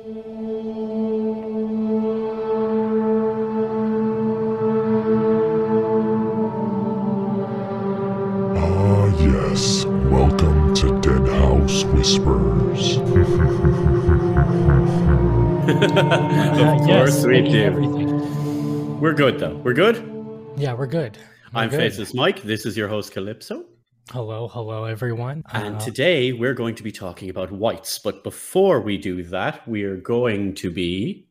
Ah, yes. Welcome to Deadhaus Whispers. of yes, we do. Everything. We're good though. We're good. Yeah, we're good. We're I'm good. Faceless Mike. This is your host Calypso, Hello, hello, everyone. and Uh, today we're going to be talking about wights. But before we do that, we are going to be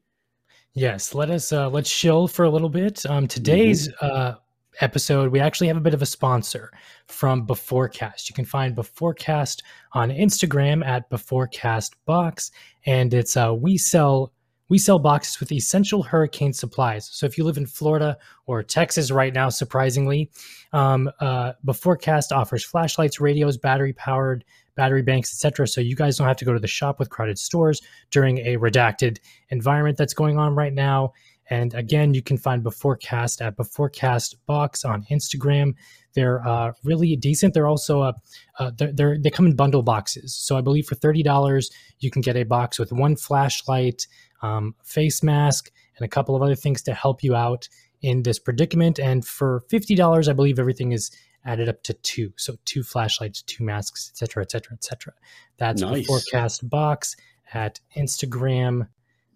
yes, let us uh, let's chill for a little bit. Um, today's uh, episode, we actually have a bit of a sponsor from Beforecast. You can find Beforecast on Instagram at Beforecast Box, and it's uh, we sell we sell boxes with essential hurricane supplies. So if you live in Florida or Texas right now, surprisingly, um, uh, Beforecast offers flashlights, radios, battery powered battery banks, etc. So you guys don't have to go to the shop with crowded stores during a redacted environment that's going on right now. And again, you can find Beforecast at Beforecast Box on Instagram. They're uh, really decent. They're also uh, uh, they're, they're they come in bundle boxes. So I believe for thirty dollars you can get a box with one flashlight, um, face mask, and a couple of other things to help you out in this predicament. And for fifty dollars, I believe everything is added up to two. So two flashlights, two masks, etc., etc., etc. That's Nice. Beforecast Box at Instagram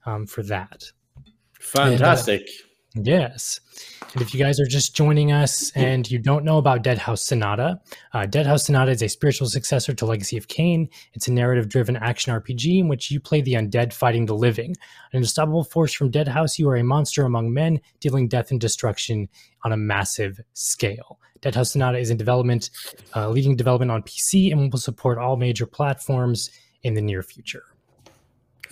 um, for that. fantastic. Yes. And if you guys are just joining us and you don't know about Deadhaus Sonata, uh, Deadhaus Sonata is a spiritual successor to Legacy of Kain. It's a narrative driven action RPG in which you play the undead fighting the living. An unstoppable force from Deadhaus, you are a monster among men, dealing death and destruction on a massive scale. Deadhaus Sonata is in development, uh, leading development on PC, and will support all major platforms in the near future.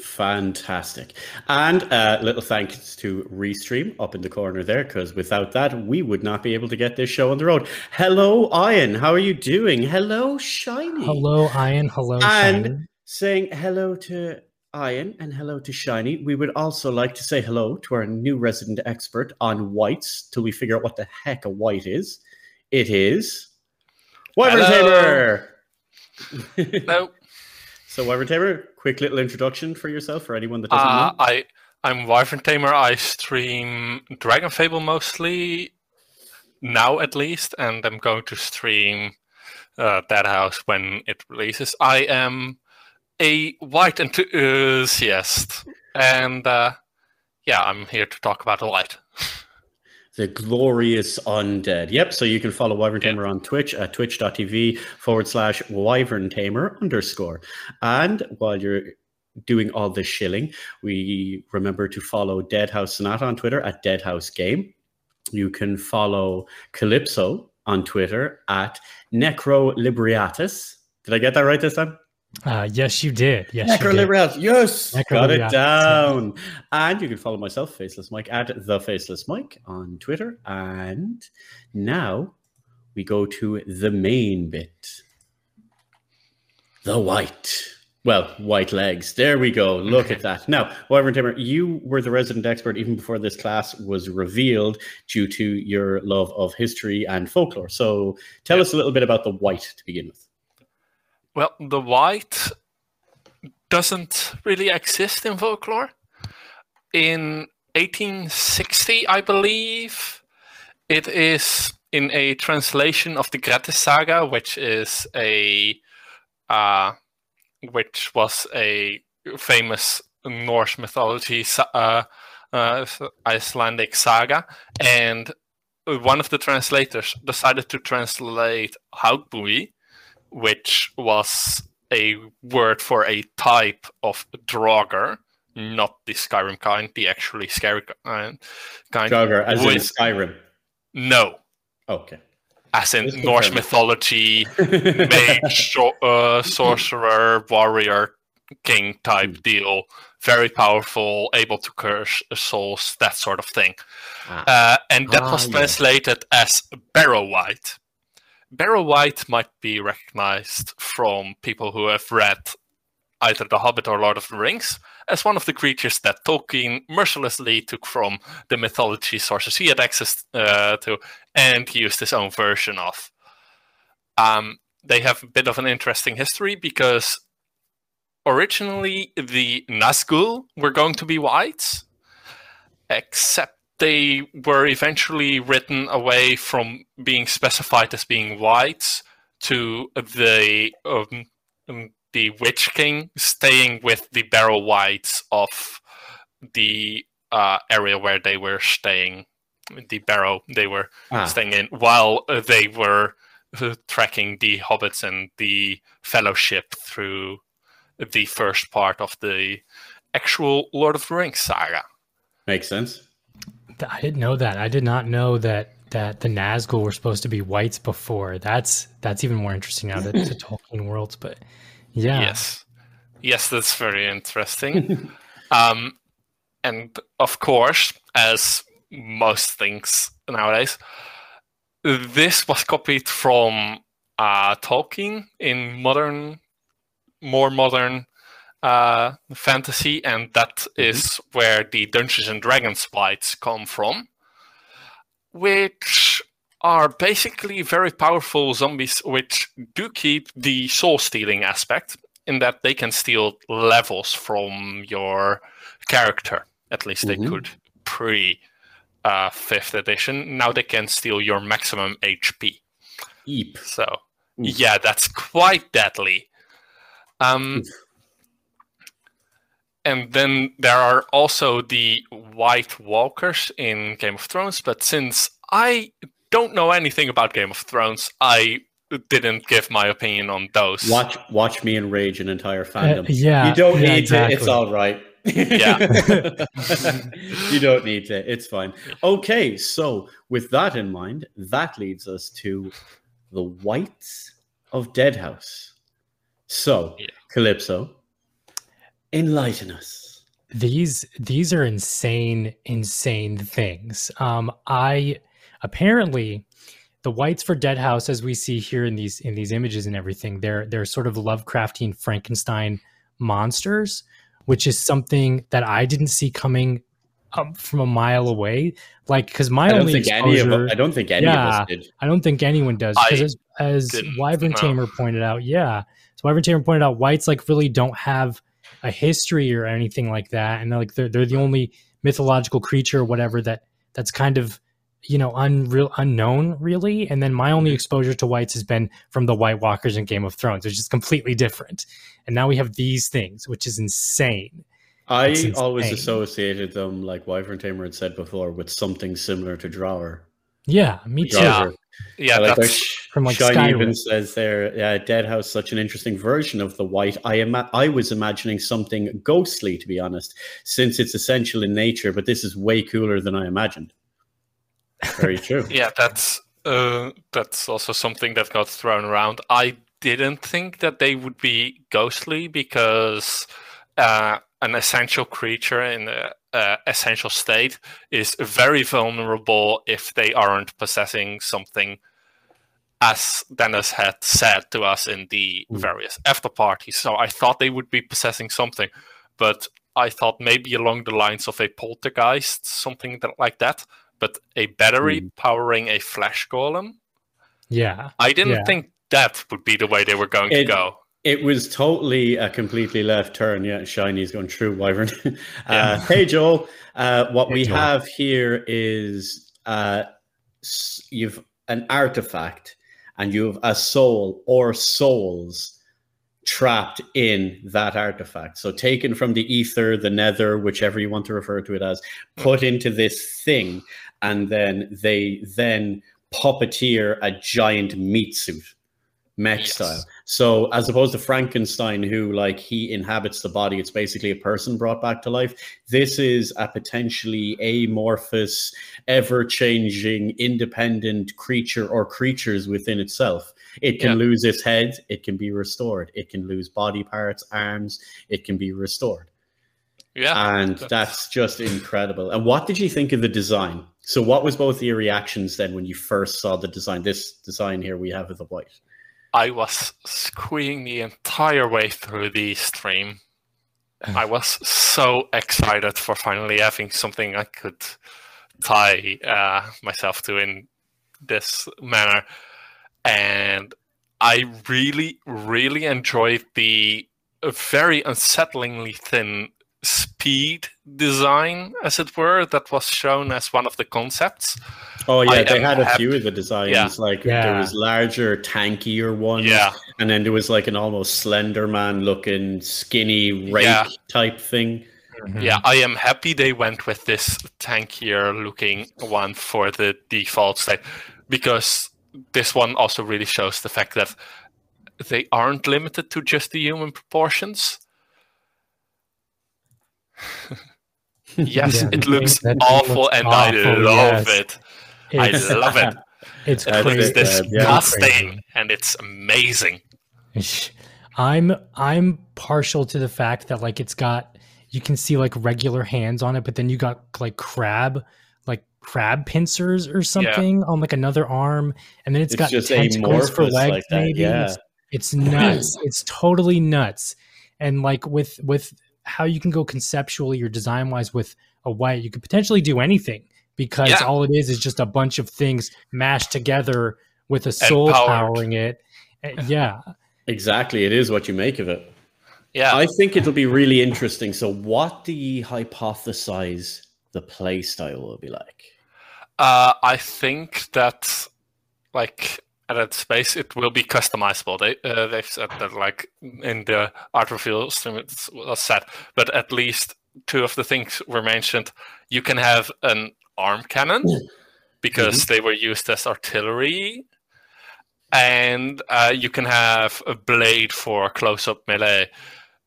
Fantastic. And uh, little thanks to Restream up in the corner there, because without that, we would not be able to get this show on the road. Hello, Ian. How are you doing? Hello, Shiny. Hello, Ian. Hello, And Shiny. saying hello to Ian and hello to Shiny, we would also like to say hello to our new resident expert on wights till we figure out what the heck a wight is. It is Wyvern Hello. Tamer. No, So, Wyverntamer, quick little introduction for yourself for anyone that doesn't uh, know. I I'm Wyverntamer. I stream DragonFable mostly now, at least, and I'm going to stream uh, Deadhaus when it releases. I am a wight enthusiast, and uh, yeah, I'm here to talk about wight. The glorious undead. Yep. So you can follow Wyvern. Tamer on Twitch at twitch.tv forward slash Wyverntamer underscore. And while you're doing all this shilling, we remember to follow Deadhaus Sonata on Twitter at Deadhaus Game. You can follow Calypso on Twitter at Necro Libriatus. Did I get that right this time? Uh, yes, you did. Yes, you Necro did. Yes. Necro Got it down. And you can follow myself, Faceless Mike, at the Faceless Mike on Twitter. And now we go to the main bit. The wight. Well, white legs. There we go. Look at that. Now, Wyverntamer, you were the resident expert even before this class was revealed due to your love of history and folklore. So tell Yeah. us a little bit about the wight to begin with. Well, the wight doesn't really exist in folklore. In 1860, I believe, it is in a translation of the Grettis Saga, which is a uh, which was a famous Norse mythology uh, uh, Icelandic saga, and one of the translators decided to translate Haugbui, which was a word for a type of draugr, not the Skyrim kind, the actually scary kind. Jogger, as in Skyrim. No, Okay. as in Just Norse mythology, mage, uh, sorcerer, warrior, king type Hmm. deal. Very powerful, able to curse souls, that sort of thing. Ah. Uh, and that Ah, was translated as Barrow Wight. Barrow Wight might be recognized from people who have read either The Hobbit or Lord of the Rings as one of the creatures that Tolkien mercilessly took from the mythology sources he had access uh, to and used his own version of. Um, they have a bit of an interesting history because originally the Nazgul were going to be wights, except they were eventually written away from being specified as being wights to the um, um, the Witch King staying with the Barrow Wights of the uh, area where they were staying, the Barrow they were Ah. staying in, while uh, they were uh, tracking the hobbits and the Fellowship through the first part of the actual Lord of the Rings saga. Makes sense. I didn't know that. I did not know that that the Nazgul were supposed to be wights before. That's that's even more interesting now that it's a Tolkien worlds. But yeah, Yes, yes, that's very interesting. um, and of course, as most things nowadays, this was copied from uh, Tolkien in modern, more modern uh, fantasy, and that is where the Dungeons and Dragons wights come from, which are basically very powerful zombies, which do keep the soul stealing aspect in that they can steal levels from your character. At least they Mhm. could pre uh, fifth edition. Now they can steal your maximum HP. Eep. So yeah, that's quite deadly. Um, and then there are also the White Walkers in Game of Thrones, but since I don't know anything about Game of Thrones, I didn't give my opinion on those. Watch watch me enrage an entire fandom. Uh, yeah, you don't yeah, need to. It's all right. Yeah. you don't need to. It's fine. Okay, so with that in mind, that leads us to the wights of Deadhaus. So, Yeah. Calypso, enlighten us. these these are insane insane things um i apparently the wights for deadhaus as we see here in these in these images and everything they're they're sort of lovecraftian frankenstein monsters which is something that i didn't see coming um, from a mile away like because my I don't only think any of exposure I don't think any Yeah. of us did. I don't think anyone does because as, as Wyvern. Tamer pointed out, yeah. So Wyverntamer pointed out, wights like really don't have a history or anything like that, and they're like they're they're the only mythological creature or whatever that that's kind of you know unreal unknown really. And then my Mm-hmm. only exposure to wights has been from the White Walkers in Game of Thrones, which is completely different. And now we have these things, which is insane. I It's always associated them, like Wyverntamer had said before, with something similar to Draugr. Yeah, me too. Yeah. Yeah, like that's Sh- From, like, Shiny Skyrim. even says there, yeah, Deadhaus, such an interesting version of the wight. I am, I was imagining something ghostly, to be honest, since it's essential in nature. But this is way cooler than I imagined. Very true. yeah, that's uh, that's also something that got thrown around. I didn't think that they would be ghostly because uh, an essential creature in the uh, essential state is very vulnerable if they aren't possessing something. As Denis had said to us in the Mm. various after parties, so I thought they would be possessing something, but I thought maybe along the lines of a poltergeist, something that, like that. But a battery Mm. powering a flesh golem, Yeah. I didn't Yeah. think that would be the way they were going It- to go. It was totally a completely left turn. Yeah, Shiny's gone through Wyvern. uh, Yeah. hey, Joel. Uh, what Hey, we Joel. have here is uh, you've an artifact and you have a soul or souls trapped in that artifact. So taken from the ether, the nether, whichever you want to refer to it as, put mm. into this thing, and then they then puppeteer a giant meat suit, mech Yes. style. So as opposed to Frankenstein, who like he inhabits the body, it's basically a person brought back to life. This is a potentially amorphous, ever-changing, independent creature or creatures within itself. It can Yeah. lose its head, it can be restored. It can lose body parts, arms, it can be restored. Yeah, and that's- that's just incredible. And what did you think of the design? So what was both your reactions then when you first saw the design? This design here we have of the wight. I was squeeing the entire way through the stream. I was so excited for finally having something I could tie uh, myself to in this manner. And I really, really enjoyed the very unsettlingly thin speed design, as it were, that was shown as one of the concepts. Oh yeah, I they had a happy- few of the designs. Yeah. Like Yeah. there was larger, tankier ones. Yeah. And then there was like an almost slender man looking skinny rake Yeah. type thing. Mhm. Yeah, I am happy they went with this tankier looking one for the default state because this one also really shows the fact that they aren't limited to just the human proportions. yes, Yeah. it looks That awful looks and I love yes. it. I love it. it's That's crazy. is it, uh, yeah. disgusting and it's amazing. I'm I'm partial to the fact that like it's got you can see like regular hands on it, but then you got like crab like crab pincers or something on like another arm, and then it's It's got just tentacles for legs. like maybe yeah. it's, it's nuts. it's totally nuts. And like with with how you can go conceptually or design wise with a wight, you could potentially do anything because Yeah. all it is is just a bunch of things mashed together with a soul powered. powering it. Uh, Yeah. Exactly. It is what you make of it. Yeah. I think it'll be really interesting. So what do you hypothesize the play style will be like? Uh, I think that, like at that space, it will be customizable. They uh, they've said that, like in the art reveal stream, it was said. But at least two of the things were mentioned. You can have an arm cannon because they were used as artillery, and uh, you can have a blade for close-up melee,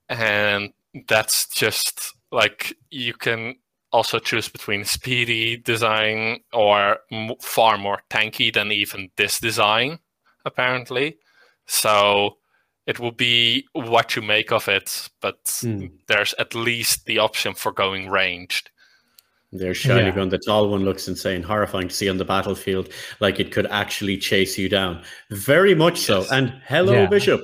and that's just like you can also choose between speedy design or m- far more tanky than even this design, apparently. So it will be what you make of it, but Hmm. there's at least the option for going ranged. Their shiny Yeah. gun, the tall one looks insane, horrifying to see on the battlefield, like it could actually chase you down. Very much so. Yes. And hello, Yeah. Bishop.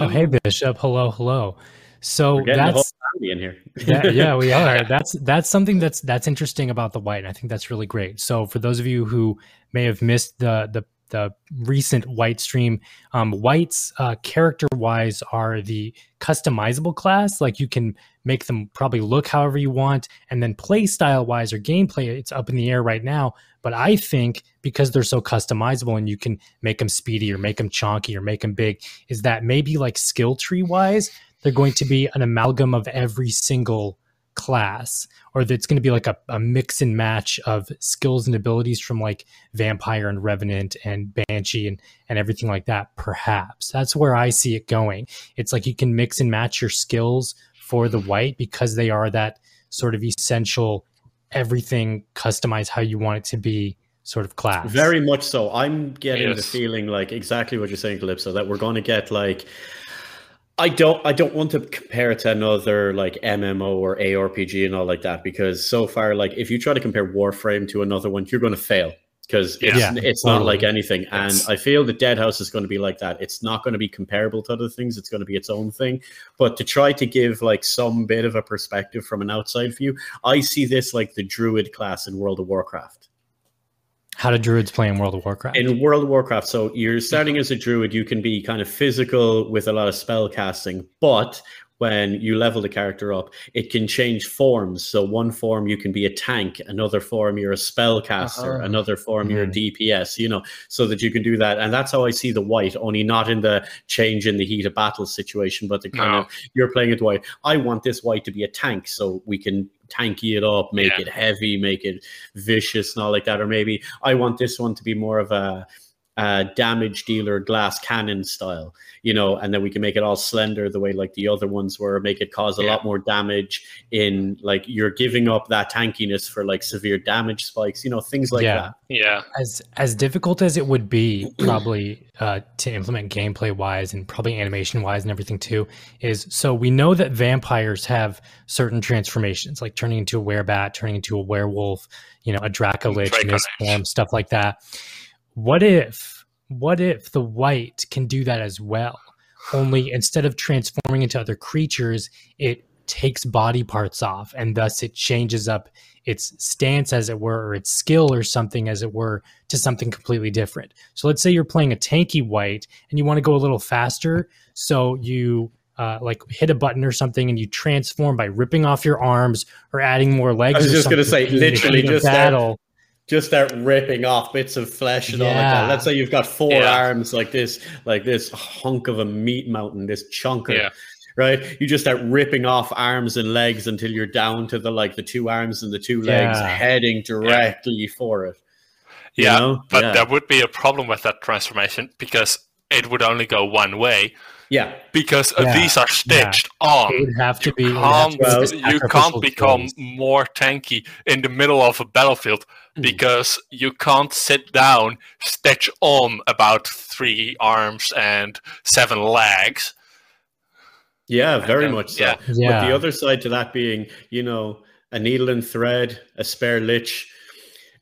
Oh, hey, Bishop. Hello, hello. So We're getting the whole that's in here. yeah, yeah, we are. That's that's something that's that's interesting about the wight. And I think that's really great. So for those of you who may have missed the the the recent wight stream, um, wights uh, character wise are the customizable class. Like you can make them probably look however you want, and then play style wise or gameplay, it's up in the air right now. But I think because they're so customizable and you can make them speedy or make them chonky or make them big, is that maybe like skill tree wise, they're going to be an amalgam of every single class or that it's going to be like a, a mix and match of skills and abilities from like vampire and revenant and banshee and, and everything like that perhaps that's where i see it going it's like you can mix and match your skills for the wight because they are that sort of essential everything customize how you want it to be sort of class Very much so. I'm getting the feeling like exactly what you're saying, Calypso, that we're going to get like. I don't. I don't want to compare it to another like MMO or ARPG and all like that because so far, like if you try to compare Warframe to another one, you're going to fail because it's, Yeah, it's not totally. like anything. Yes. And I feel that Deadhaus is going to be like that. It's not going to be comparable to other things. It's going to be its own thing. But to try to give like some bit of a perspective from an outside view, I see this like the Druid class in World of Warcraft. How do druids play in world of warcraft? In World of Warcraft, so you're starting as a druid, you can be kind of physical with a lot of spell casting, but when you level the character up, it can change forms. So one form you can be a tank, another form you're a spellcaster, Uh-huh. another form you're a DPS, you know, so that you can do that. And that's how I see the wight, only not in the change in the heat of battle situation, but the kind No. of you're playing it wight. I want this wight to be a tank, so we can tanky it up, make Yeah. it heavy, make it vicious and all like that. Or maybe I want this one to be more of a, a damage dealer, glass cannon style, you know, and then we can make it all slender the way like the other ones were, make it cause a Yeah. lot more damage in like you're giving up that tankiness for like severe damage spikes, you know, things like Yeah. that. Yeah. as as difficult as it would be probably uh, to implement gameplay wise and probably animation wise and everything too is so we know that vampires have certain transformations like turning into a werebat turning into a werewolf you know a dracolich Dracolich. mist form stuff like that what if what if the wight can do that as well only instead of transforming into other creatures it takes body parts off and thus it changes up its stance as it were or its skill or something as it were to something completely different so let's say you're playing a tanky wight and you want to go a little faster so you uh, like hit a button or something and you transform by ripping off your arms or adding more legs. I was just gonna say, literally just battle. Just start ripping off bits of flesh and all like that. Let's say you've got four Yeah. arms like this, like this hunk of a meat mountain, this chunker. Yeah. Right, you just start ripping off arms and legs until you're down to the like the two arms and the two legs, Yeah. heading directly for it. You Yeah, know? but yeah. there would be a problem with that transformation because it would only go one way yeah, because uh, Yeah, these are stitched on. It would have to You would have can't, well, you can't become choice. more tanky in the middle of a battlefield Hmm. because you can't sit down, stitch on about three arms and seven legs. yeah, very then- much so. yeah. But the other side to that being, you know, a needle and thread, a spare lich,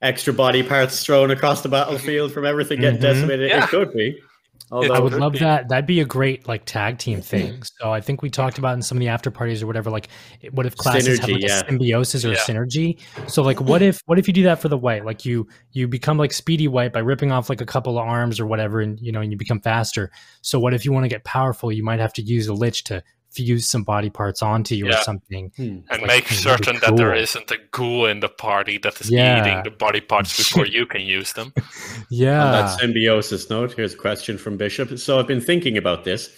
extra body parts thrown across the battlefield from everything getting Mhm. decimated. Yeah. It could be. Although I would love be. that. That'd be a great like tag team thing. So I think we talked about in some of the after parties or whatever. Like, what if classes have like yeah. a symbiosis or Yeah. a synergy? So like, what if what if you do that for the wight? Like you you become like Speedy Wight by ripping off like a couple of arms or whatever, and you know, and you become faster. So what if you want to get powerful? You might have to use a lich to fuse some body parts onto you or something. Hmm. And like make really certain that there cool. isn't a ghoul in the party that is Yeah. eating the body parts before you can use them. Yeah. On Yeah. that symbiosis note, here's a question from Bishop. So I've been thinking about this.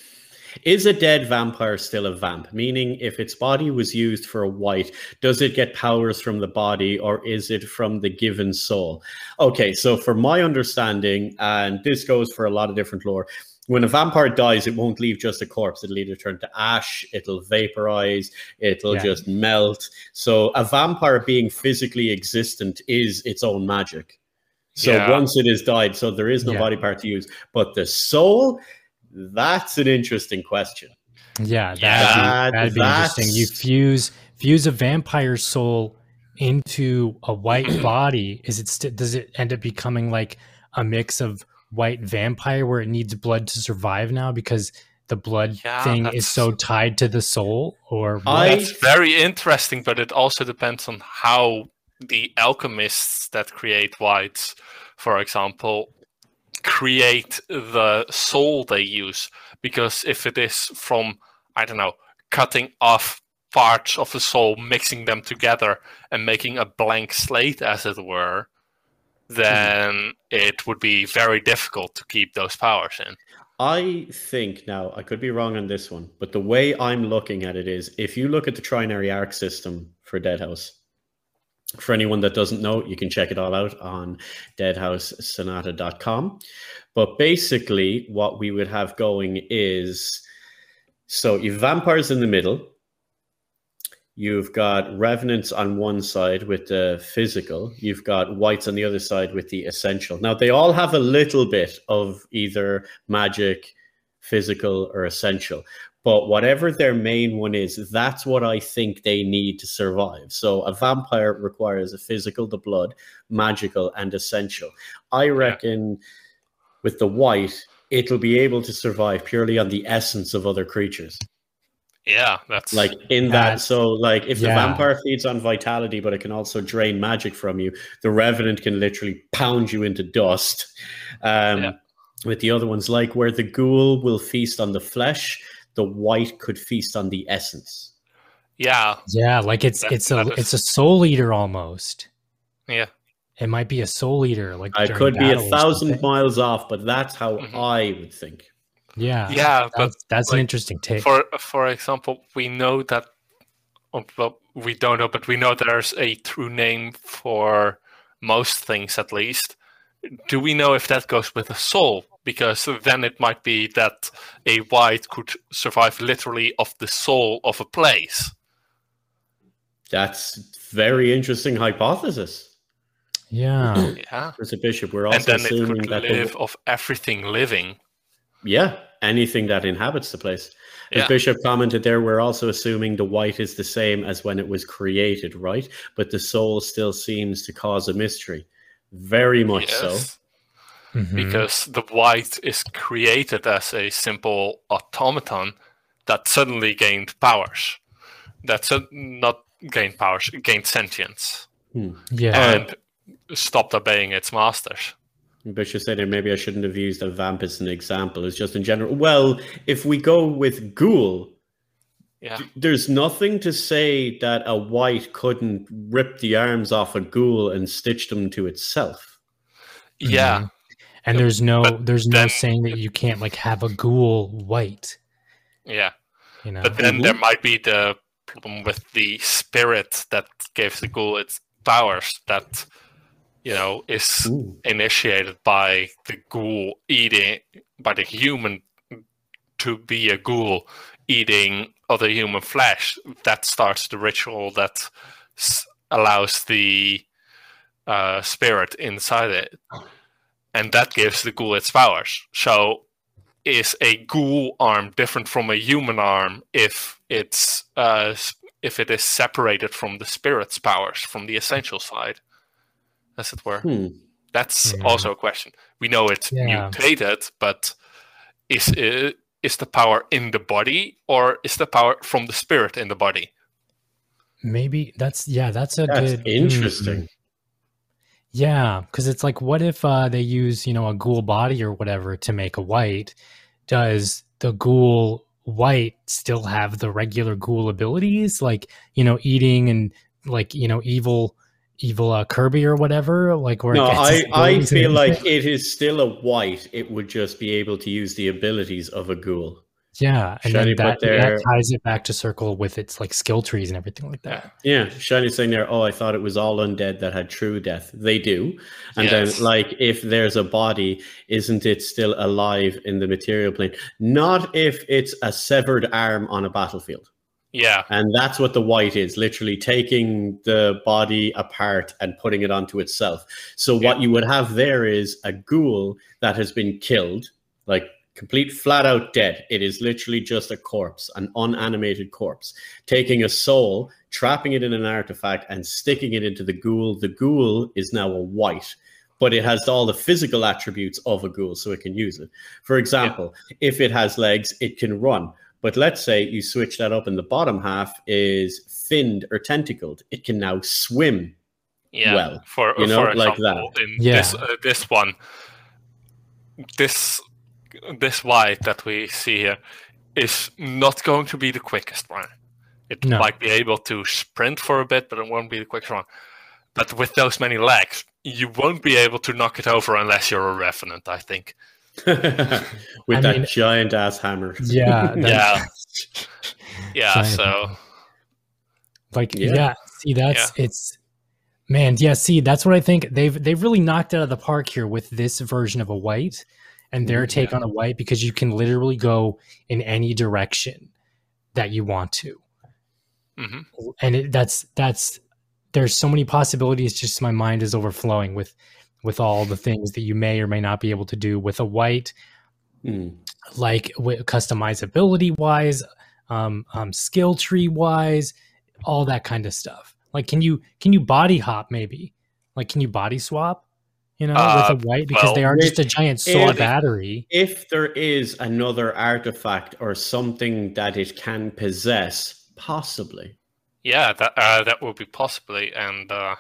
Is a dead vampire still a vamp? Meaning, if its body was used for a wight, does it get powers from the body or is it from the given soul? Okay, so for my understanding, and this goes for a lot of different lore, when a vampire dies, it won't leave just a corpse. It'll either turn to ash, it'll vaporize, it'll Yeah. just melt. So a vampire being physically existent is its own magic. So Yeah. once it is died, so there is no Yeah. body part to use. But the soul, that's an interesting question. Yeah, that'd That- be, that'd be interesting. You fuse fuse a vampire soul into a wight body. Is it st- does it end up becoming like a mix of wight vampire where it needs blood to survive now because the blood Yeah, thing is so tied to the soul or what? I- That's very interesting, but it also depends on how the alchemists that create wights, for example, create the soul they use. Because if it is from, I don't know, cutting off parts of the soul, mixing them together, and making a blank slate, as it were, then it would be very difficult to keep those powers in. I think now I could be wrong on this one, but the way I'm looking at it is if you look at the trinary arc system for Deadhaus, for anyone that doesn't know, you can check it all out on deadhaussonata.com. But basically, what we would have going is so you've vampires in the middle, you've got revenants on one side with the physical, you've got wights on the other side with the essential. Now, they all have a little bit of either magic, physical, or essential. But whatever their main one is, that's what I think they need to survive. So a vampire requires a physical, the blood, magical, and essential. I reckon with the wight, it'll be able to survive purely on the essence of other creatures. Yeah, that's Like in that, so like if the vampire feeds on vitality, but it can also drain magic from you, the revenant can literally pound you into dust. Um, Yeah. With the other ones, like where the ghoul will feast on the flesh, the wight could feast on the essence. yeah, yeah, like it's That- it's a that is- it's a soul eater almost. yeah. It might be a soul eater. Like I could be a thousand miles off, but that's how Mhm. I would think. Yeah, Yeah, but that's, that's an interesting take. for for example, we know that oh, well, we don't know, but we know there's a true name for most things at least. Do we know if that goes with a soul? Because then it might be that a wight could survive literally of the soul of a place. That's very interesting hypothesis. yeah. Yeah. a Bishop, we're And also then it assuming could that the- live of everything living. Yeah, anything that inhabits the place. As Yeah. Bishop commented there, we're also assuming the wight is the same as when it was created, right? But the soul still seems to cause a mystery. Very much so. Yes. Mhm. because the wight is created as a simple automaton that suddenly gained powers. That's a, not gained powers, gained sentience, yeah. and stopped obeying its masters. Bishop said, and maybe I shouldn't have used a vamp as an example. It's just in general. Well, if we go with ghoul, Yeah. There's nothing to say that a wight couldn't rip the arms off a ghoul and stitch them to itself. Yeah. Mhm. And there's no But there's no saying that you can't like have a ghoul wight. Yeah. You know. But then Mhm. there might be the problem with the spirit that gives the ghoul its powers that you know is Ooh. initiated by the ghoul eating by the human to be a ghoul eating other human flesh. That starts the ritual that s- allows the uh, spirit inside it. And that gives the ghoul its powers. So is a ghoul arm different from a human arm if it's uh, if it is separated from the spirit's powers from the essential side as it were Hmm. that's Yeah. also a question. We know it's Yeah. mutated, but is uh, is the power in the body or is the power from the spirit in the body? Maybe that's yeah, that's a That's good interesting. Mm. Yeah, because it's like, what if uh, they use you know a ghoul body or whatever to make a wight? Does the ghoul wight still have the regular ghoul abilities, like you know eating and like you know evil evil uh, Kirby or whatever? Like where No, I, I feel like it is still a wight. It would just be able to use the abilities of a ghoul. yeah, and Shiny then that, there- that ties it back to circle with its like skill trees and everything like that. Yeah, Shiny's saying there, oh, I thought it was all undead that had true death. They do. And Yes. then, like, if there's a body, isn't it still alive in the material plane? Not if it's a severed arm on a battlefield. Yeah, And that's what the wight is literally taking the body apart and putting it onto itself. So, what you would have there is a ghoul that has been killed, like complete flat out dead. It is literally just a corpse, an unanimated corpse, taking a soul, trapping it in an artifact, and sticking it into the ghoul. The ghoul is now a wight. But it has all the physical attributes of a ghoul, so it can use it. For example, if it has legs, it can run. But let's say you switch that up and the bottom half is finned or tentacled. It can now swim. yeah. Well, for you know, for like example, in Yeah. this uh, this one, this this wight that we see here is not going to be the quickest one. It No. might be able to sprint for a bit, but it won't be the quickest one. But with those many legs, you won't be able to knock it over unless you're a revenant. I think. With I that mean- giant ass hammer. Yeah, that- Yeah. Yeah. Giant So like Yeah. yeah, see that's it's man yeah see that's what i think they've they've really knocked it out of the park here with this version of a wight and their Mm, take on a wight because you can literally go in any direction that you want to mhm. and it, that's that's there's so many possibilities just my mind is overflowing with with all the things that you may or may not be able to do with a wight Hmm. like wi- customizability wise um, um skill tree wise all that kind of stuff like can you can you body hop maybe like can you body swap you know Uh, with a wight because they are just a giant solar if- battery If there is another artifact or something that it can possess, possibly. Yeah, that uh, that would be possibly, and uh,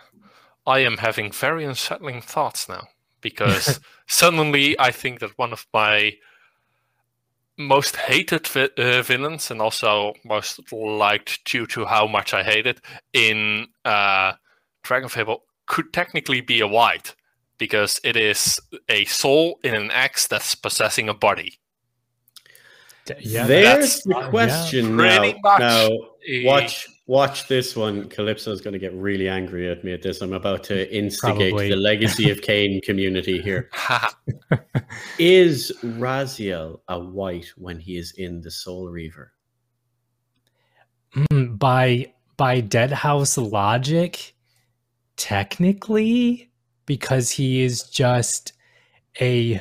I am having very unsettling thoughts now because suddenly I think that one of my most hated vi- uh, villains, and also most liked due to how much I hate it in uh, DragonFable, could technically be a wight because it is a soul in an axe that's possessing a body. Yeah There's that's- the uh, yeah. question now. Pretty much. Now, Eh, watch watch this one. Calypso is going to get really angry at me at this. I'm about to instigate Probably. the Legacy of Kain community here. Is Raziel a wight when he is in the Soul Reaver? Mm, by by deadhaus logic technically because he is just a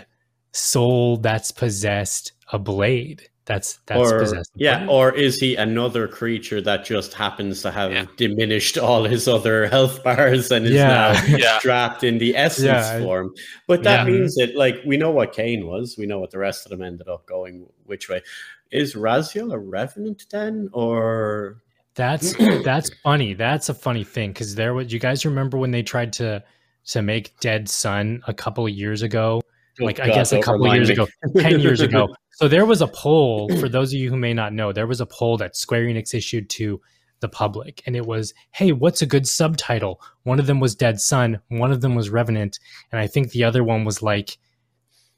soul that's possessed a blade that's that's or possessed yeah, blade. or is he another creature that just happens to have Yeah. diminished all his other health bars and is Yeah. now Yeah. trapped in the essence Yeah. form? But that Yeah. means that like we know what Kain was, we know what the rest of them ended up going which way. Is Raziel a revenant then, or That's that's funny. That's a funny thing because there was. You guys remember when they tried to to make Dead Sun a couple of years ago? Oh like I Oh, God, guess a couple of years me. ago, ten years ago. So there was a poll for those of you who may not know. There was a poll that Square Enix issued to the public, and it was, "Hey, what's a good subtitle?" One of them was Dead Sun, one of them was Revenant, and I think the other one was like,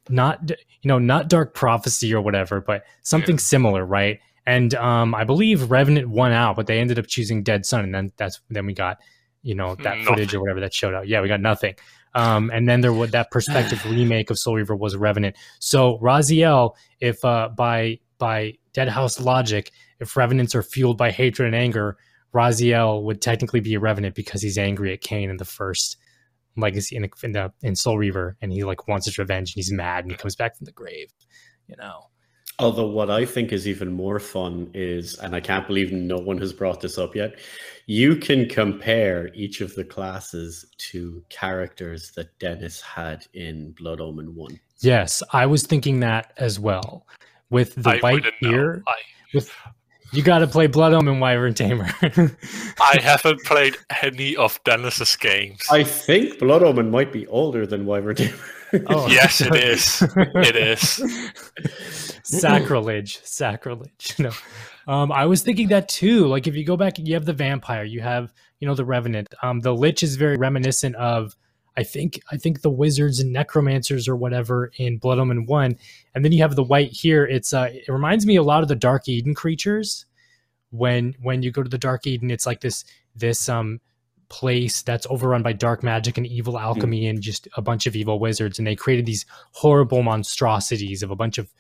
not you know, not Dark Prophecy or whatever, but something Yeah. similar, right? And um, I believe Revenant won out, but they ended up choosing Dead Sun, and then that's then we got you know that Nothing. footage or whatever that showed out. Yeah, we got nothing. Um, and then there was that perspective remake of Soul Reaver was Revenant. So Raziel, if uh, by by Deadhaus logic, if revenants are fueled by hatred and anger, Raziel would technically be a revenant because he's angry at Kain in the first legacy in, the, in the in Soul Reaver, and he like wants his revenge and he's mad and he comes back from the grave. You know. Although what I think is even more fun is, and I can't believe no one has brought this up yet, you can compare each of the classes to characters that Denis had in Blood Omen 1. Yes, I was thinking that as well. With the I white ear, I, with you got to play Blood Omen Wyverntamer. I haven't played any of Denis's games. I think Blood Omen might be older than Wyvern Tamer. Oh. Yes, it is. It is. sacrilege. Sacrilege. No. Um i was thinking that too. Like if you go back you have the vampire you have you know the revenant. Um the lich is very reminiscent of i think i think the wizards and necromancers or whatever in blood omen 1 and then you have the wight here. It's uh it reminds me a lot of the dark eden creatures. When when you go to the dark eden it's like this this um place that's overrun by dark magic and evil alchemy and just a bunch of evil wizards. And they created these horrible monstrosities of a bunch of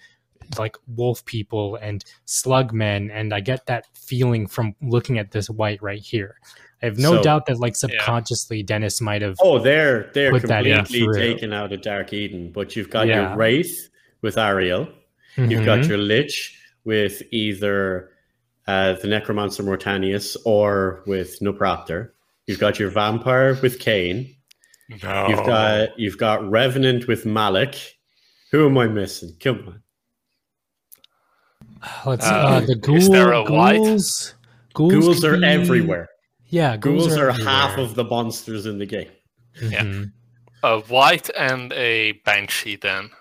like wolf people and slug men and i get that feeling from looking at this wight right here. I have no So- doubt that like subconsciously denis might have oh, they're they're Put that in completely taken out of Dark Eden, but you've got Yeah. your Wraith with Ariel, you've got Mhm. your Lich with either uh, the Necromancer Mortanius or with Nupraptor. You've got your Vampire with Kain. No. You've got you've got Revenant with Malek. Who am I missing? Come on. let's Uh, uh, the ghoul, is there a wight? ghouls ghouls, Ghouls are be- everywhere. yeah Ghouls are everywhere. half of the monsters in the game. Yeah. Mhm. a wight and a banshee. Then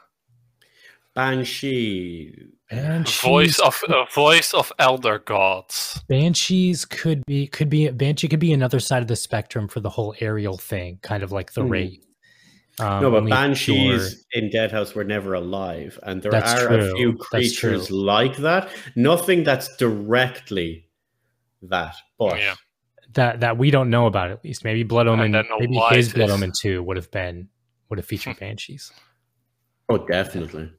Banshee. Banshees, voice of a voice of elder gods. banshees could be could be banshee could be another side of the spectrum for the whole aerial thing kind of like the Hmm. wraith um, no, but banshees pure- in Deadhaus were never alive, and there That's are a few creatures like that. Nothing that's directly that, but Yeah. that that we don't know about at least. Maybe Blood Omen, maybe his Blood. Omen two would have been would have featured banshees. oh, definitely.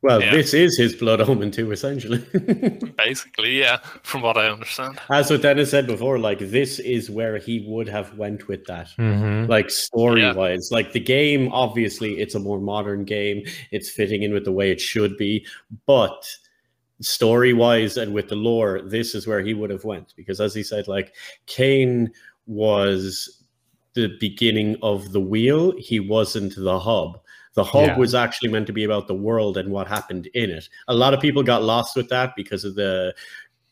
Well, Yeah. this is his blood omen too, essentially. Basically, yeah, from what I understand. As what Denis said before, like this is where he would have went with that. Mm-hmm. like story wise like the game obviously it's a more modern game it's fitting in with the way it should be but story wise and with the lore this is where he would have went because as he said like Kain was the beginning of the wheel he wasn't the hub the hub Yeah. was actually meant to be about the world and what happened in it. A lot of people got lost with that because of the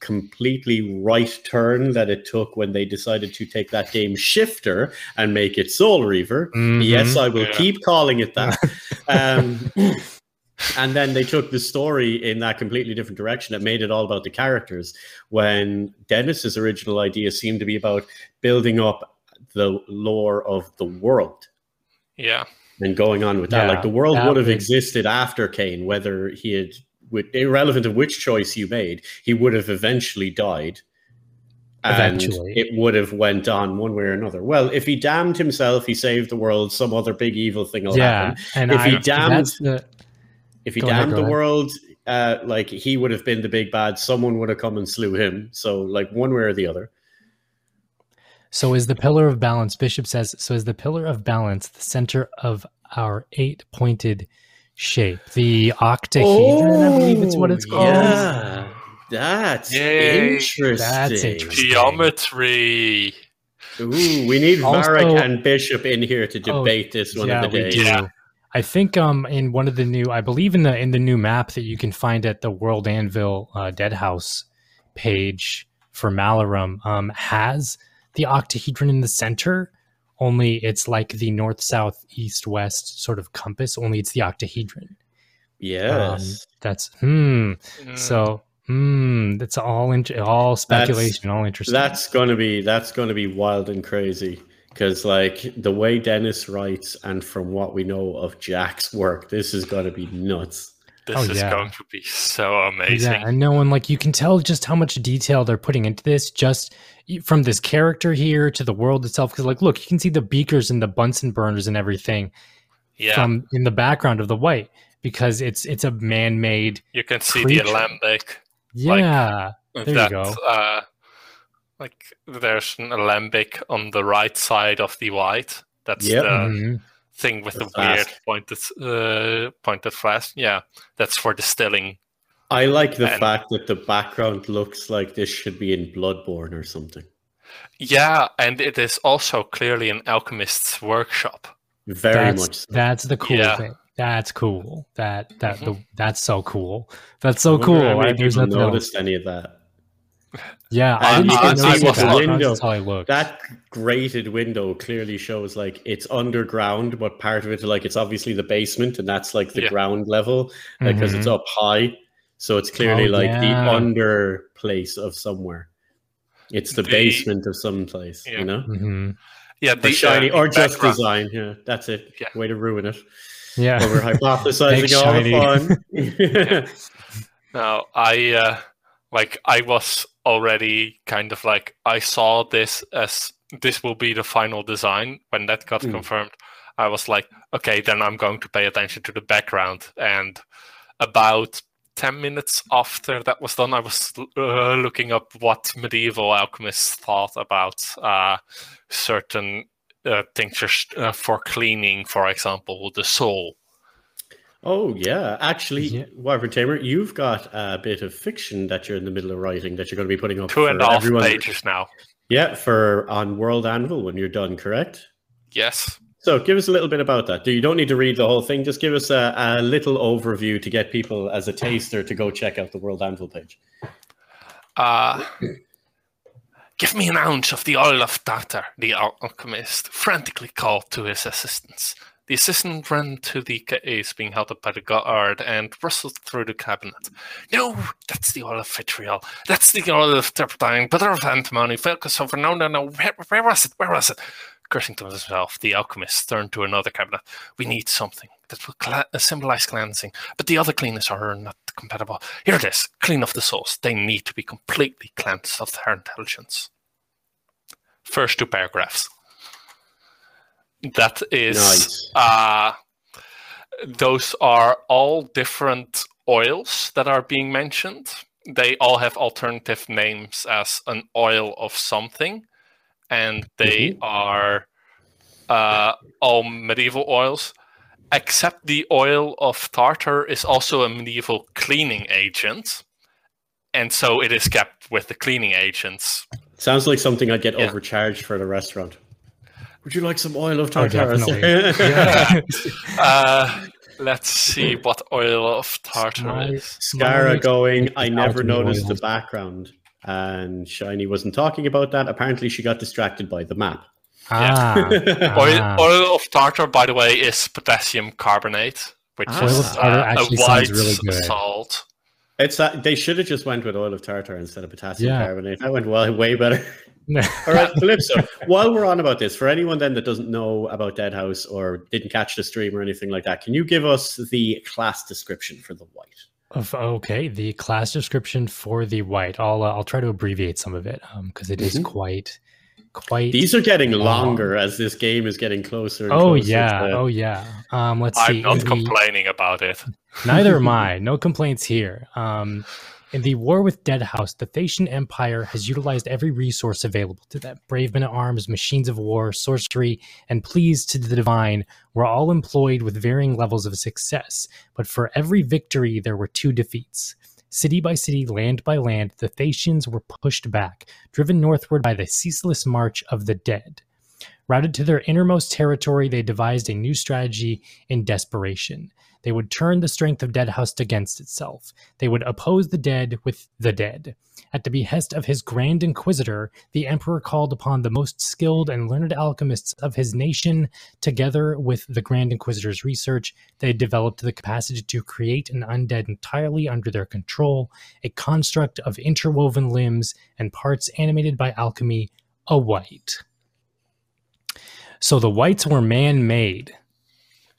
completely right turn that it took when they decided to take that game shifter and make it soul reaver. Mm-hmm. yes i will Yeah. keep calling it that. Um, and then they took the story in that completely different direction. It made it all about the characters. When denis's original idea seemed to be about building up the lore of the world. Yeah, and going on with that. Yeah, like the world would have existed after Kain, whether he had, with, irrelevant of which choice you made, he would have eventually died. And Eventually. it would have went on one way or another. Well, if he damned himself, he saved the world. Some other big evil thing will Yeah, happen. and If I, he damned- the If he Go damned the ahead. world, uh, like he would have been the big bad. Someone would have come and slew him. So, like one way or the other. So is the pillar of balance, Bishop says, so is the pillar of balance the center of our eight pointed shape? The octahedron, I believe it's what it's Oh, called. Yeah, that's Yay. interesting. That's interesting. geometry. Ooh, we need Also- Varric and Bishop in here to Oh, debate this one yeah, of the we days. do. Yeah. I think um in one of the new I believe in the in the new map that you can find at the World Anvil uh, Deadhaus page for Malarum um has the octahedron in the center only it's like the north south east west sort of compass only it's the octahedron Yes. That's hmm. Mm, So hmm. That's all in, all speculation, all interesting. That's gonna be that's gonna be wild and crazy. Because like the way Denis writes, and from what we know of Jack's work, this is gonna be nuts. This oh, is yeah. going to be so amazing. Yeah, and no one like you can tell just how much detail they're putting into this, just from this character here to the world itself. Because like, look, you can see the beakers and the Bunsen burners and everything Yeah, from in the background of the wight because it's it's a man-made. you can see creature. the alembic. Yeah, There you go. Uh, like there's an alembic on the right side of the wight. That's Yep. the mhm. Thing with The the, weird pointed uh, pointed flask. Yeah, that's for distilling. I like the And- fact that the background looks like this should be in Bloodborne or something. Yeah, and it is also clearly an alchemist's workshop. Very that's much. So. that's the cool Yeah. thing. That's cool. That that the Mhm. that's so cool. That's so I cool. how many right? There's people nothing else. noticed any of that. Yeah, I And didn't you even can notice see the what's the background window. until I looked. That grated window clearly shows like it's underground, but part of it, like it's obviously the basement, and that's like the Yeah. ground level because Mhm. it's up high. So it's clearly Oh, like yeah. the under place of somewhere. It's the, The- basement of some place, Yeah. you know? Mhm. Yeah, Or the shiny, uh, or just background- design. Yeah, that's it. Yeah. Way to ruin it. Yeah. Over hypothesizing Make all shiny. the fun. No, I uh, like I was already kind of like I saw this as this will be the final design when that got Mm. confirmed. I was like, okay, then I'm going to pay attention to the background. And about ten minutes after that was done, I was uh, looking up what medieval alchemists thought about uh, certain uh, tinctures uh, for cleaning, for example, the soul. Oh yeah, actually, Yeah. Wyverntamer, you've got a bit of fiction that you're in the middle of writing that you're going to be putting up Two and for a half everyone. pages now. Yeah, for on World Anvil when you're done, correct? Yes. So give us a little bit about that. Do You don't need to read the whole thing. Just give us a, a little overview to get people as a taster to go check out the World Anvil page. Uh, give me an ounce of the oil of tartar, the alchemist frantically called to his assistants. The assistant ran to the case being held up by the guard and rustled through the cabinet. No, that's the oil of vitriol. That's the oil of turpentine, butter of antimony, focus over. No, no, no. Where, where was it? Where was it? Cursing to himself, the alchemist turned to another cabinet. We need something that will uh, symbolize cleansing, but the other cleaners are not compatible. Here it is. Clean off the souls. They need to be completely cleansed of their intelligence. First two paragraphs. That is Nice. uh, those are all different oils that are being mentioned. They all have alternative names as an oil of something, and they Mhm. are uh, all medieval oils, except the oil of tartar is also a medieval cleaning agent, and so it is kept with the cleaning agents. Sounds like something I'd get Yeah. overcharged for at a restaurant. Would you like some oil of Oh, tartar? Yeah. Uh, let's see what oil of tartar is. Scara going, I never noticed the background. And Shiny wasn't talking about that. Apparently, she got distracted by the map. Ah, Oil, ah. oil of tartar, by the way, is potassium carbonate, which Ah. is Oil of tartar uh, actually a sounds white really good. salt. It's that they should have just went with oil of tartar instead of potassium Yeah. carbonate. That went well, way better. All right, Calypso. While we're on about this, for anyone then that doesn't know about Deadhaus or didn't catch the stream or anything like that, can you give us the class description for the wight? Of, okay, the class description for the wight. I'll uh, I'll try to abbreviate some of it because it is Mhm. quite quite. These are getting Long. longer as this game is getting closer. And oh closer yeah, to- oh yeah. Um, let's I'm see. not the- complaining about it. Neither am I. No complaints here. Um, in the war with Deadhaus, the Thasian Empire has utilized every resource available to them. Brave men at arms, machines of war, sorcery, and pleas to the divine were all employed with varying levels of success. But for every victory, there were two defeats. City by city, land by land, the Thasians were pushed back, driven northward by the ceaseless march of the dead. Routed to their innermost territory, they devised a new strategy in desperation. They would turn the strength of Deadhaus against itself. They would oppose the dead with the dead. At the behest of his Grand Inquisitor, the Emperor called upon the most skilled and learned alchemists of his nation. Together with the Grand Inquisitor's research, they developed the capacity to create an undead entirely under their control, a construct of interwoven limbs and parts animated by alchemy, a wight. So the wights were man made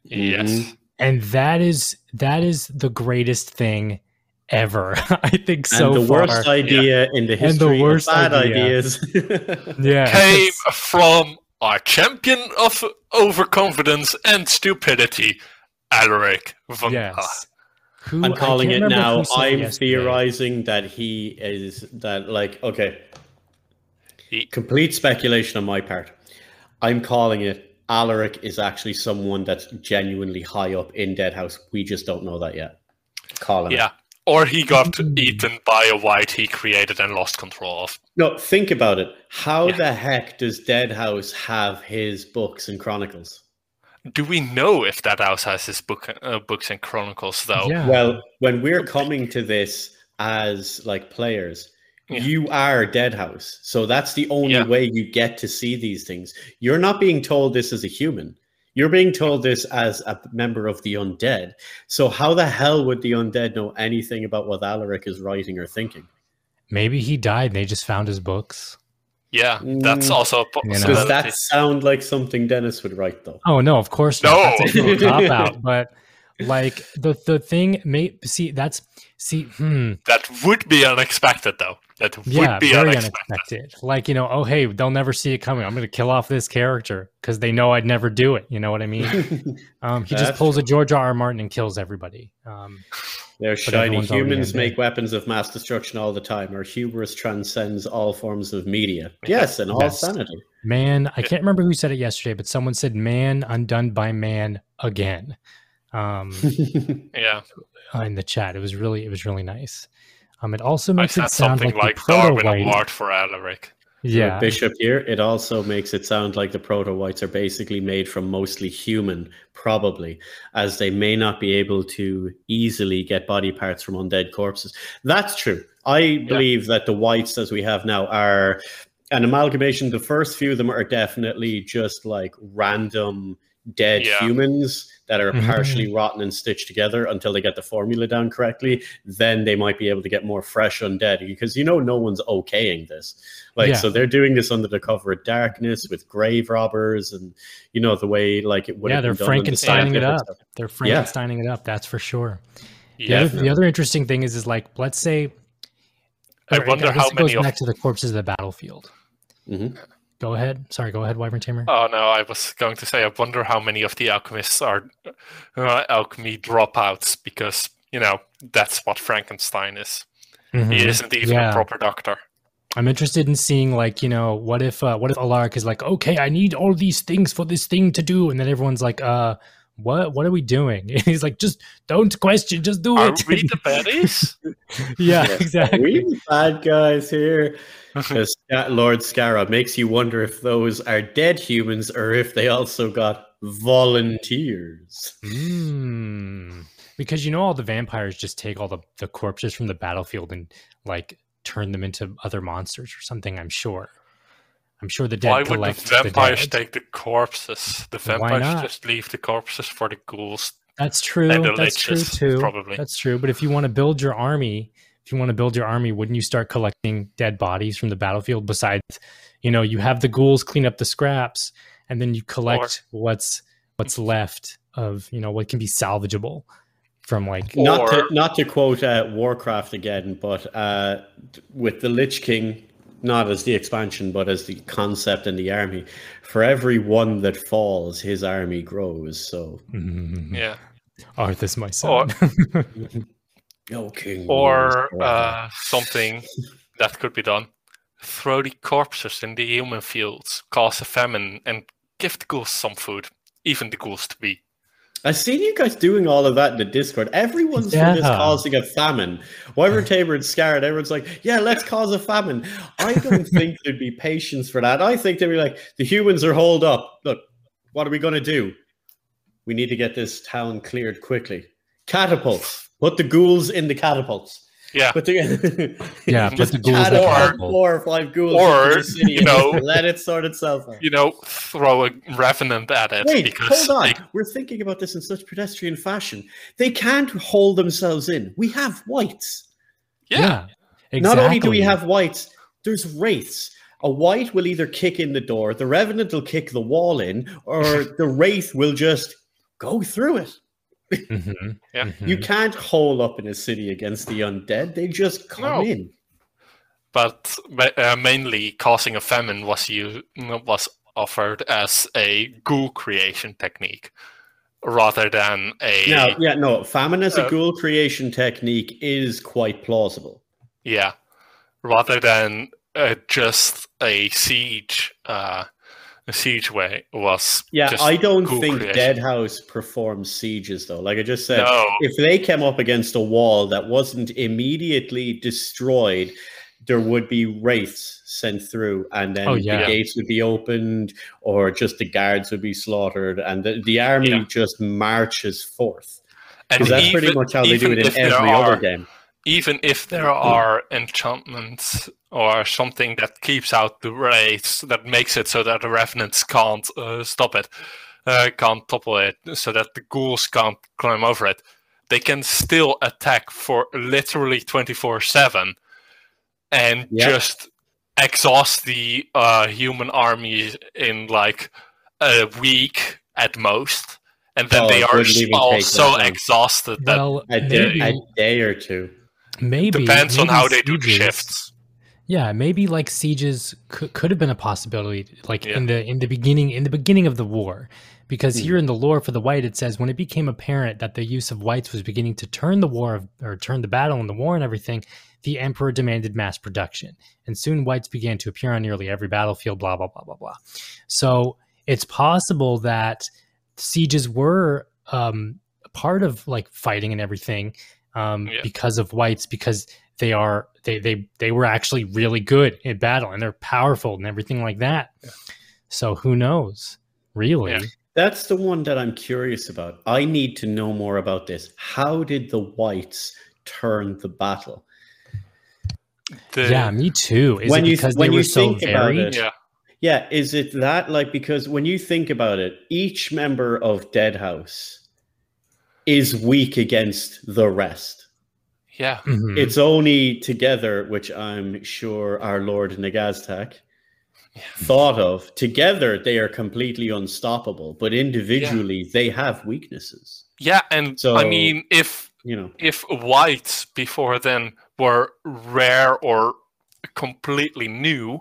Yes. Mm-hmm. And that is that is the greatest thing ever i think so and the far worst idea in the And the history worst of bad idea. ideas. yeah Came from our champion of overconfidence and stupidity, Alaric von yes Who- I'm calling it now. who said it I'm yesterday. theorizing that he is that like okay. He- Complete speculation on my part. I'm calling it Alaric is actually someone that's genuinely high up in Deadhaus. We just don't know that yet. Calling it. Yeah. Or he got eaten by a wight he created and lost control of. No, think about it. How Yeah. the heck does Deadhaus have his books and chronicles? Do we know if that house has his book, uh, books and chronicles, though? yeah Well, when we're coming to this as like players, Yeah. you are Deadhaus. So that's the only Yeah. way you get to see these things. You're not being told this as a human. You're being told this as a member of the undead. So how the hell would the undead know anything about what Alaric is writing or thinking? maybe he died and they just found his books Yeah, that's Mm. also a You know. Does possibility. that sound like something Denis would write though? oh no of course not. No. that's a little cop out but like the the thing may see that's see hmm That would be unexpected, though. That would yeah be very unexpected. unexpected like you know oh hey they'll never see it coming i'm gonna kill off this character because they know i'd never do it you know what i mean um he just That's pulls a george r r martin and kills everybody um They're shiny humans undead. make weapons of mass destruction all the time. Our hubris transcends all forms of media. Yes, and all Yes. sanity. Man, I can't remember who said it yesterday, but someone said "man undone by man" again um, Yeah, in the chat. It was really, it was really nice. Um, it also makes said it sound something like, like, the Darwin proto Award for Alaric. Yeah, Bishop here, it also makes it sound like the proto wights are basically made from mostly human, probably, as they may not be able to easily get body parts from undead corpses. That's true. I believe that the wights as we have now are an amalgamation. The first few of them are definitely just like random dead Yeah. humans that are Mhm. partially rotten and stitched together until they get the formula down correctly. Then they might be able to get more fresh undead because you know no one's okaying this. Like Yeah. so they're doing this under the cover of darkness with grave robbers and you know the way like it would Yeah, they're been done in the it up. stuff. they're Yeah. Frankensteining it up. That's for sure. The, Yeah, other, the other interesting thing is, is like, let's say, I or wonder guess how it goes of- back to the corpses of the battlefield. Mhm. Go ahead. Sorry, go ahead, Wyverntamer. Oh no, I was going to say I wonder how many of the alchemists are uh, alchemy dropouts because you know that's what Frankenstein is. Mhm. He isn't even Yeah. a proper doctor. I'm interested in seeing like you know what if uh, what if Alaric is like okay I need all these things for this thing to do and then everyone's like uh what what are we doing and he's like just don't question just do Are it we the baddies? yeah Yes. exactly We the bad guys here. Because Lord Scarra makes you wonder if those are dead humans or if they also got volunteers. Mm. because you know all the vampires just take all the the corpses from the battlefield and like turn them into other monsters or something I'm sure I'm sure the dead Why would the vampires the take the corpses? The vampires just leave the corpses for the ghouls. That's true. And the That's true too. probably. That's true. But if you want to build your army, if you want to build your army, wouldn't you start collecting dead bodies from the battlefield? Besides, you know, you have the ghouls clean up the scraps, and then you collect what's what's left of you know what can be salvageable from like Not to not to quote uh, Warcraft again, but uh, with the Lich King, not as the expansion, but as the concept and the army. For every one that falls, his army grows. So, mm, Yeah. Arthas, my son. oh, King. Or uh, something that could be done. Throw the corpses in the human fields, cause a famine, and give the ghouls some food. Even the ghouls to be. I've seen you guys doing all of that in the Discord. Everyone's for this Yeah. causing a famine. Whatever Tabor and Scarred, everyone's like, yeah, let's cause a famine. I don't think there'd be patience for that. I think they'd be like, the humans are holed up. Look, what are we going to do? We need to get this town cleared quickly. Catapults. Put the ghouls in the catapults. Yeah. Put the Yeah, just put the ghouls in catapult catapult. four or five ghouls Or, city you know- let it sort itself out. You know, throw a revenant at it Wait, because hold on. they- We're thinking about this in such pedestrian fashion. They can't hold themselves in. We have wights. yeah, exactly. Not only do we have wights, there's wraiths. A wight will either kick in the door, the revenant will kick the wall in, or the wraith will just go through it. Mhm, Yeah. mhm. You can't hole up in a city against the undead. They just come No. in. but uh, mainly causing a famine was you was offered as a ghoul creation technique rather than a Now, yeah, no, famine as a Uh, ghoul creation technique is quite plausible. yeah rather than uh, just a siege uh a siege way was Yeah, just I don't ghoul think creation. Dead House performs sieges though. Like I just said, no if they came up against a wall that wasn't immediately destroyed, there would be wraiths sent through, and then Oh, the gates would be opened, or just the guards would be slaughtered, and the, the army Yeah. just marches forth. and Because that's pretty much how they do it in there every are- other game. Even if there are enchantments or something that keeps out the wraiths that makes it so that the revenants can't uh, stop it uh, can't topple it so that the ghouls can't climb over it they can still attack for literally 24 7 and Yeah. just exhaust the uh, human army in like a week at most and then Oh, they are wouldn't all so exhausted that Well, A day, maybe, a day or two. Maybe depends on maybe how they do the shifts Yeah, maybe like sieges could, could have been a possibility, like Yeah. in the in the beginning in the beginning of the war, because Hmm. here in the lore for the wight it says when it became apparent that the use of wights was beginning to turn the war of, or turn the battle and the war and everything, the emperor demanded mass production, and soon wights began to appear on nearly every battlefield. Blah blah blah blah blah. So it's possible that sieges were um, part of like fighting and everything um, Yeah. because of wights because they are they they they were actually really good in battle and they're powerful and everything like that. So who knows? Really? Yeah. That's the one that I'm curious about. I need to know more about this. How did the wights turn the battle? The- Yeah, me too. Is When it you- because when they you were so think about varied? it- yeah, Yeah, is it that like because when you think about it, each member of Deadhaus is weak against the rest. yeah, Mhm. It's only together, which I'm sure our Lord Nagaztak thought of. Together, they are completely unstoppable, but individually, they have weaknesses. yeah. And so, I mean, if You know, if wights before then were rare or completely new,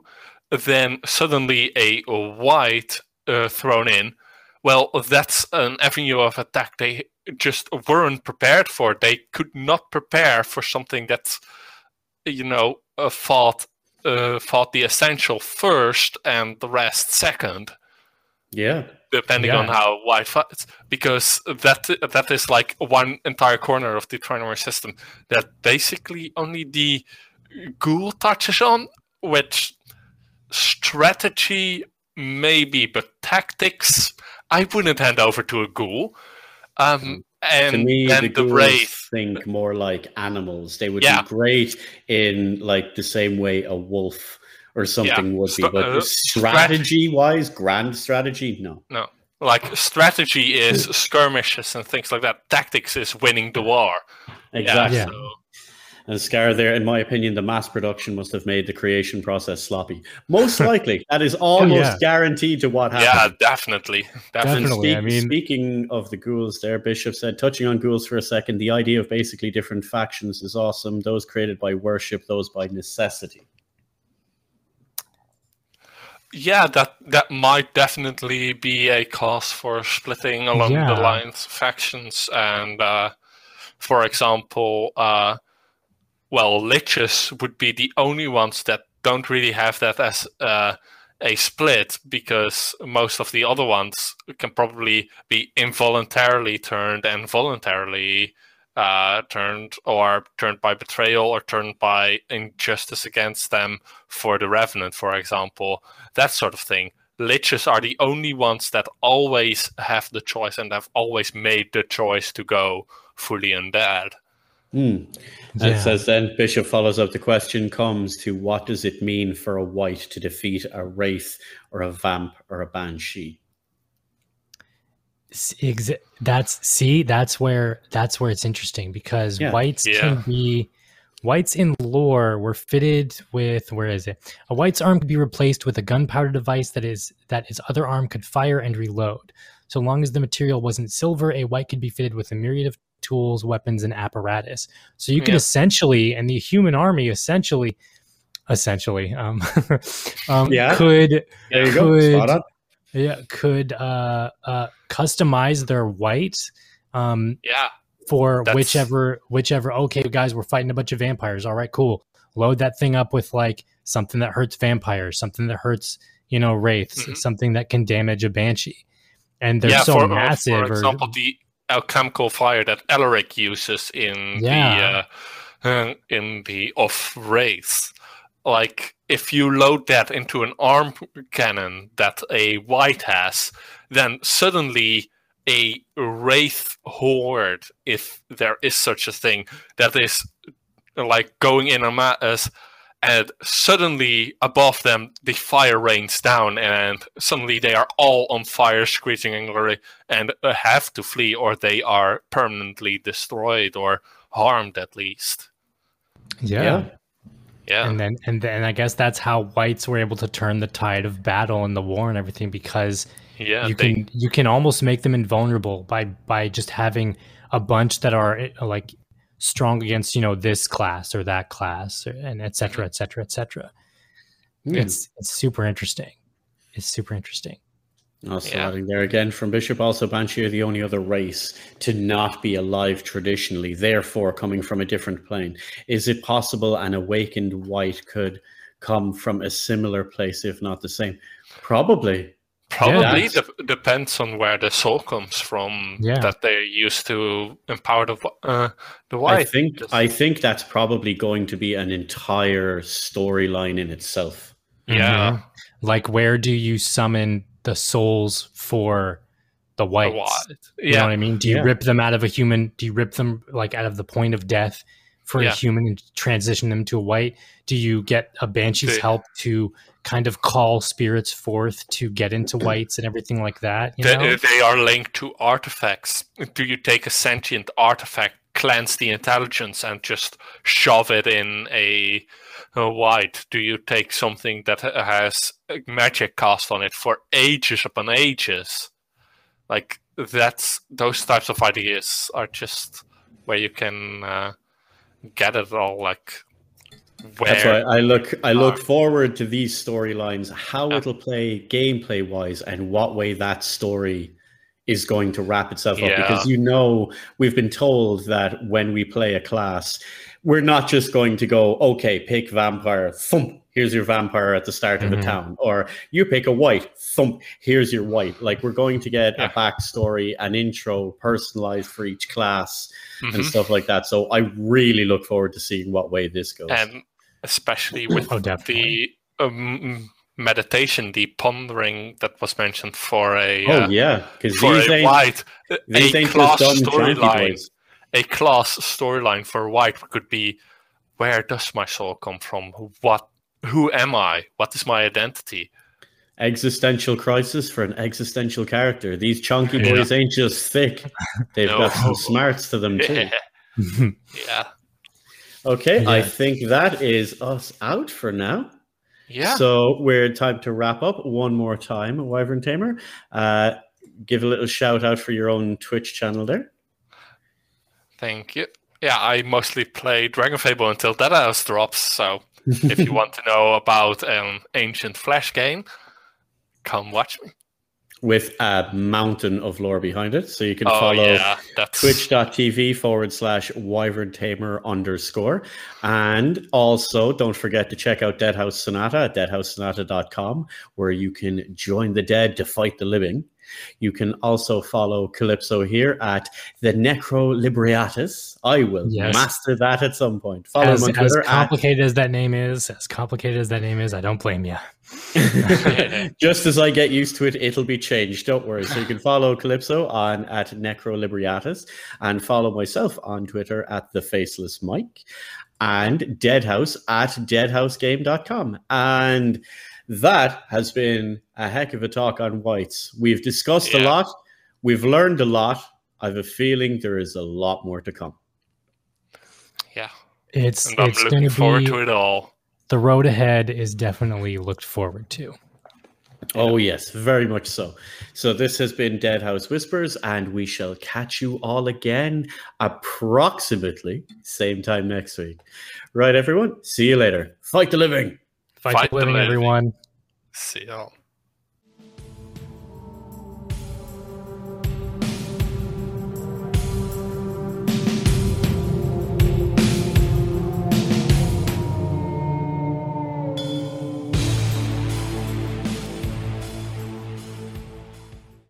then suddenly a, a wight uh, thrown in, well, that's an avenue of attack they just weren't prepared for. They could not prepare for something that's, you know, uh, fought uh, fought the essential first and the rest second yeah. depending on how wide fights because that that is like one entire corner of the trinary system that basically only the ghoul touches on which strategy maybe but tactics i wouldn't hand over to a ghoul um and to me, the the, wraith think more like animals. They would Yeah. be great in like the same way a wolf or something would be. But uh, strategy wise, grand strategy, no, no. like strategy is skirmishes and things like that tactics is winning the war Exactly. Yeah. so, And Scar, there, in my opinion, the mass production must have made the creation process sloppy. Most likely, that is almost yeah. guaranteed to what yeah happened. definitely And definitely Definitely, I mean- speaking of the ghouls, there, Bishop said, touching on ghouls for a second, the idea of basically different factions is awesome. Those created by worship, those by necessity. Yeah, that that might definitely be a cause for splitting along Yeah. the lines of factions. And uh, for example, uh, well, liches would be the only ones that don't really have that as uh, a split because most of the other ones can probably be involuntarily turned and voluntarily uh, turned or turned by betrayal or turned by injustice against them for the revenant, for example, that sort of thing. Liches are the only ones that always have the choice and have always made the choice to go fully undead. Mm. And Yeah. it says then Bishop follows up. The question comes to what does it mean for a wight to defeat a wraith or a vamp or a banshee? That's see that's where that's where it's interesting because Yeah. wights Yeah. can be wights in lore were fitted with where is it a wight's arm could be replaced with a gunpowder device that is that his other arm could fire and reload so long as the material wasn't silver a wight could be fitted with a myriad of tools weapons and apparatus so you could Yeah. essentially and the human army essentially essentially um, um Yeah. could There you Could- go. Spot yeah could uh uh customize their wight um Yeah, for That's- whichever whichever okay guys we're fighting a bunch of vampires all right cool load that thing up with like something that hurts vampires something that hurts you know wraiths Mhm. something that can damage a banshee and they're yeah. so for, massive For or- the alchemical fire that Alaric uses in Yeah. the uh, uh, in the off race. Like if you load that into an arm cannon that a wight has, then suddenly a wraith horde, if there is such a thing, that is like going in a mass, and suddenly above them the fire rains down, and suddenly they are all on fire, screeching angrily, and uh, have to flee, or they are permanently destroyed or harmed at least. yeah. Yeah. Yeah, and then and then i guess that's how wights were able to turn the tide of battle and the war and everything because yeah. you they, can you can almost make them invulnerable by by just having a bunch that are uh, like strong against you know this class or that class or, and et cetera et cetera et cetera Hmm. it's it's super interesting it's super interesting Also Yeah. adding there again from Bishop, also Banshee are the only other race to not be alive traditionally, therefore coming from a different plane. Is it possible an awakened wight could come from a similar place, if not the same? Probably. Probably That's- dep- depends on where the soul comes from Yeah. that they're used to empower the wh- uh, the I wight. think Just- I think that's probably going to be an entire storyline in itself. yeah, Mhm. like where do you summon the souls for the the wights wight. you know Yeah, what i mean do you Yeah. rip them out of a human do you rip them like out of the point of death for Yeah. a human and transition them to a wight do you get a banshee's They- help to kind of call spirits forth to get into wights and everything like that know? they are linked to artifacts. Do you take a sentient artifact, cleanse the intelligence, and just shove it in a, a wight? Do you take something that has magic cast on it for ages upon ages? Like that's those types of ideas are just where you can uh, get it all. Like where That's why I look I look forward to these storylines, how Yeah. it'll play gameplay wise, and what way that story is going to wrap itself up. Because you know we've been told that when we play a class, we're not just going to go, okay, pick vampire, thump, here's your vampire at the start of Mhm. a town, or you pick a wight, thump, here's your wight. Like we're going to get Yeah. a backstory, an intro, personalized for each class, Mhm. and stuff like that. So I really look forward to seeing what way this goes. and especially with Oh, the um, meditation, the pondering that was mentioned for a oh uh, yeah, because these a wight these a class just dumb chunky storyline. A class storyline for wight could be where does my soul come from? What who am I? What is my identity? Existential crisis for an existential character. These chunky Yeah. boys ain't just thick; they've got some smarts to them too. Yeah, yeah, Okay, I think that is us out for now. yeah. So we're time to wrap up one more time, Wyverntamer. Uh, give a little shout out for your own Twitch channel there. Thank you. Yeah, I mostly play DragonFable until Deadhaus drops. So if you want to know about an ancient Flash game, come watch me. With a mountain of lore behind it. So you can Oh follow yeah, that's twitch.tv forward slash wyverntamer underscore. And also don't forget to check out Deadhaus Sonata at deadhaussonata.com, where you can join the dead to fight the living. You can also follow Calypso here at the Necro Liberatus. I will Yes. master that at some point. Follow As, him on as Twitter at complicated as that name is, as complicated as that name is, I don't blame you. Just as I get used to it, it'll be changed. Don't worry. So you can follow Calypso on at Necrolibriatus and follow myself on Twitter at the Faceless Mike and Deadhaus at deadhausgame.com. And that has been a heck of a talk on wights. We've discussed a lot. We've learned a lot. I have a feeling there is a lot more to come. yeah. It's And I'm it's going looking to forward be to it all. The road ahead is definitely looked forward to. Oh, yes, very much so. So, this has been Deadhaus Whispers, and we shall catch you all again approximately same time next week. Right, everyone? See you later. Fight the living. Fight, Fight the the living, living. everyone. See y'all.